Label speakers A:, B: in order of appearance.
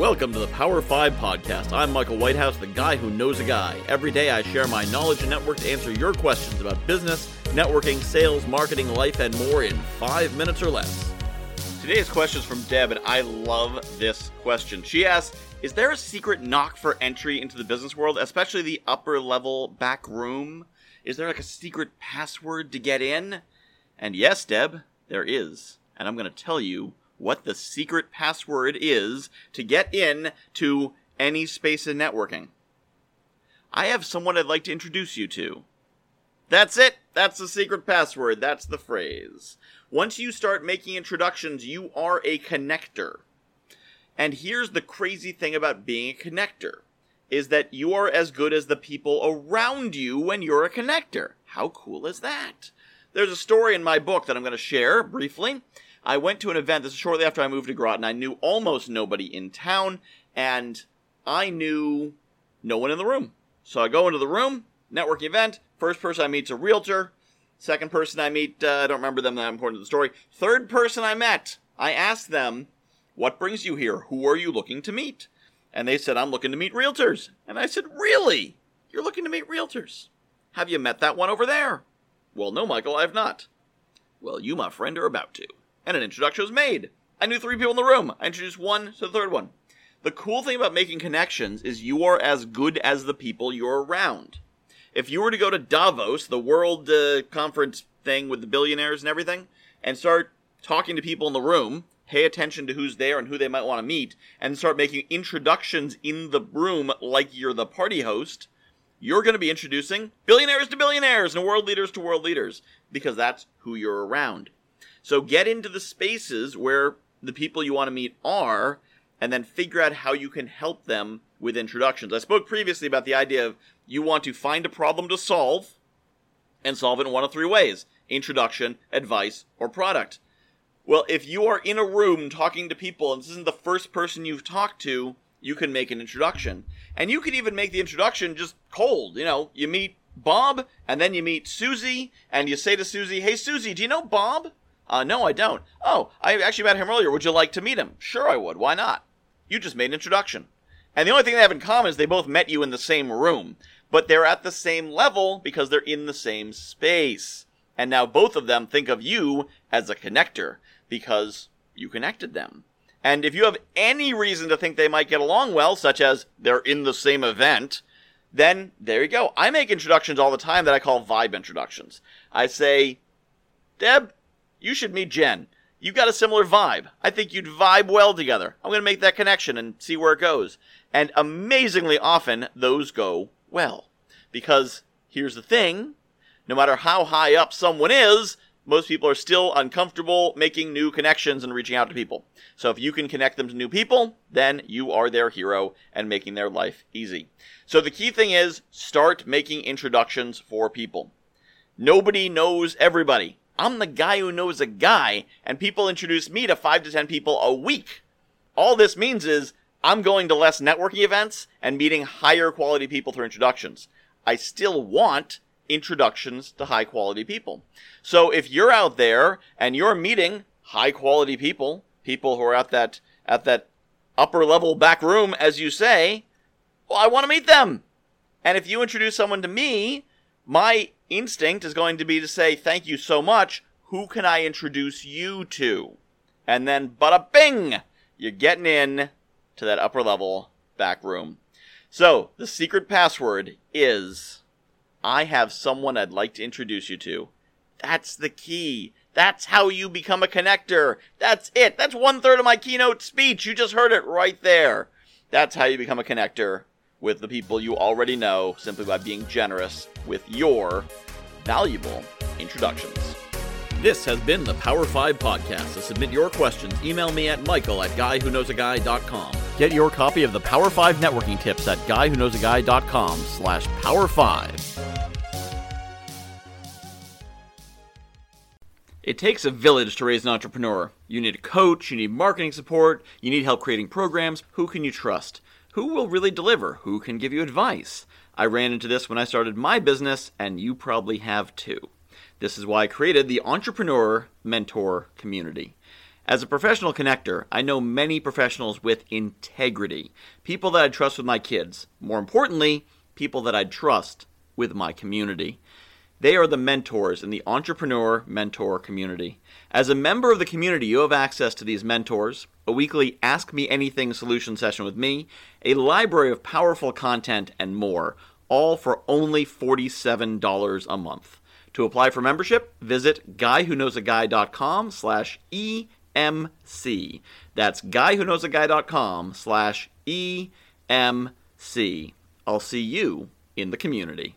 A: Welcome to the Power 5 Podcast. I'm Michael Whitehouse, the guy who knows a guy. Every day I share my knowledge and network to answer your questions about business, networking, sales, marketing, life, and more in five minutes or less. Today's question is from Deb, and I love this question. She asks Is there a secret knock for entry into the business world, especially the upper level back room? Is there like a secret password to get in? And yes, Deb, there is. And I'm going to tell you what the secret password is to get in to any space in networking. I have someone I'd like to introduce you to. That's it. That's the secret password. That's the phrase. Once you start making introductions, you are a connector. And here's the crazy thing about being a connector is that you are as good as the people around you when you're a connector. How cool is that? There's a story in my book that I'm going to share briefly I went to an event. This is shortly after I moved to Groton. I knew almost nobody in town, and I knew no one in the room. So I go into the room, networking event. First person I meet's a realtor. Second person I meet, uh, I don't remember them that important to the story. Third person I met, I asked them, What brings you here? Who are you looking to meet? And they said, I'm looking to meet realtors. And I said, Really? You're looking to meet realtors? Have you met that one over there? Well, no, Michael, I have not. Well, you, my friend, are about to and an introduction was made. I knew three people in the room. I introduced one to the third one. The cool thing about making connections is you are as good as the people you're around. If you were to go to Davos, the world uh, conference thing with the billionaires and everything, and start talking to people in the room, pay attention to who's there and who they might want to meet, and start making introductions in the room like you're the party host, you're going to be introducing billionaires to billionaires and world leaders to world leaders because that's who you're around. So get into the spaces where the people you want to meet are, and then figure out how you can help them with introductions. I spoke previously about the idea of you want to find a problem to solve and solve it in one of three ways introduction, advice, or product. Well, if you are in a room talking to people and this isn't the first person you've talked to, you can make an introduction. And you can even make the introduction just cold. You know, you meet Bob, and then you meet Susie, and you say to Susie, Hey, Susie, do you know Bob? Uh, no, I don't. Oh, I actually met him earlier. Would you like to meet him? Sure, I would. Why not? You just made an introduction. And the only thing they have in common is they both met you in the same room, but they're at the same level because they're in the same space. And now both of them think of you as a connector because you connected them. And if you have any reason to think they might get along well, such as they're in the same event, then there you go. I make introductions all the time that I call vibe introductions. I say, Deb, you should meet Jen. You've got a similar vibe. I think you'd vibe well together. I'm going to make that connection and see where it goes. And amazingly often, those go well. Because here's the thing no matter how high up someone is, most people are still uncomfortable making new connections and reaching out to people. So if you can connect them to new people, then you are their hero and making their life easy. So the key thing is start making introductions for people. Nobody knows everybody. I'm the guy who knows a guy, and people introduce me to five to ten people a week. All this means is I'm going to less networking events and meeting higher quality people through introductions. I still want introductions to high quality people. So if you're out there and you're meeting high quality people, people who are at that at that upper level back room as you say, well I want to meet them. And if you introduce someone to me, my instinct is going to be to say, Thank you so much. Who can I introduce you to? And then, bada bing! You're getting in to that upper level back room. So, the secret password is I have someone I'd like to introduce you to. That's the key. That's how you become a connector. That's it. That's one third of my keynote speech. You just heard it right there. That's how you become a connector with the people you already know simply by being generous with your valuable introductions. This has been the Power 5 Podcast. To submit your questions, email me at michael at guywhoknowsaguy.com. Get your copy of the Power 5 networking tips at guywhoknowsaguy.com slash power 5. It takes a village to raise an entrepreneur. You need a coach, you need marketing support, you need help creating programs. Who can you trust? Who will really deliver? Who can give you advice? I ran into this when I started my business, and you probably have too. This is why I created the Entrepreneur Mentor Community. As a professional connector, I know many professionals with integrity, people that I trust with my kids. More importantly, people that I trust with my community. They are the mentors in the entrepreneur mentor community. As a member of the community, you have access to these mentors, a weekly Ask Me Anything solution session with me, a library of powerful content, and more, all for only $47 a month. To apply for membership, visit guywhoknowsaguy.com slash EMC. That's guywhoknowsaguy.com slash EMC. I'll see you in the community.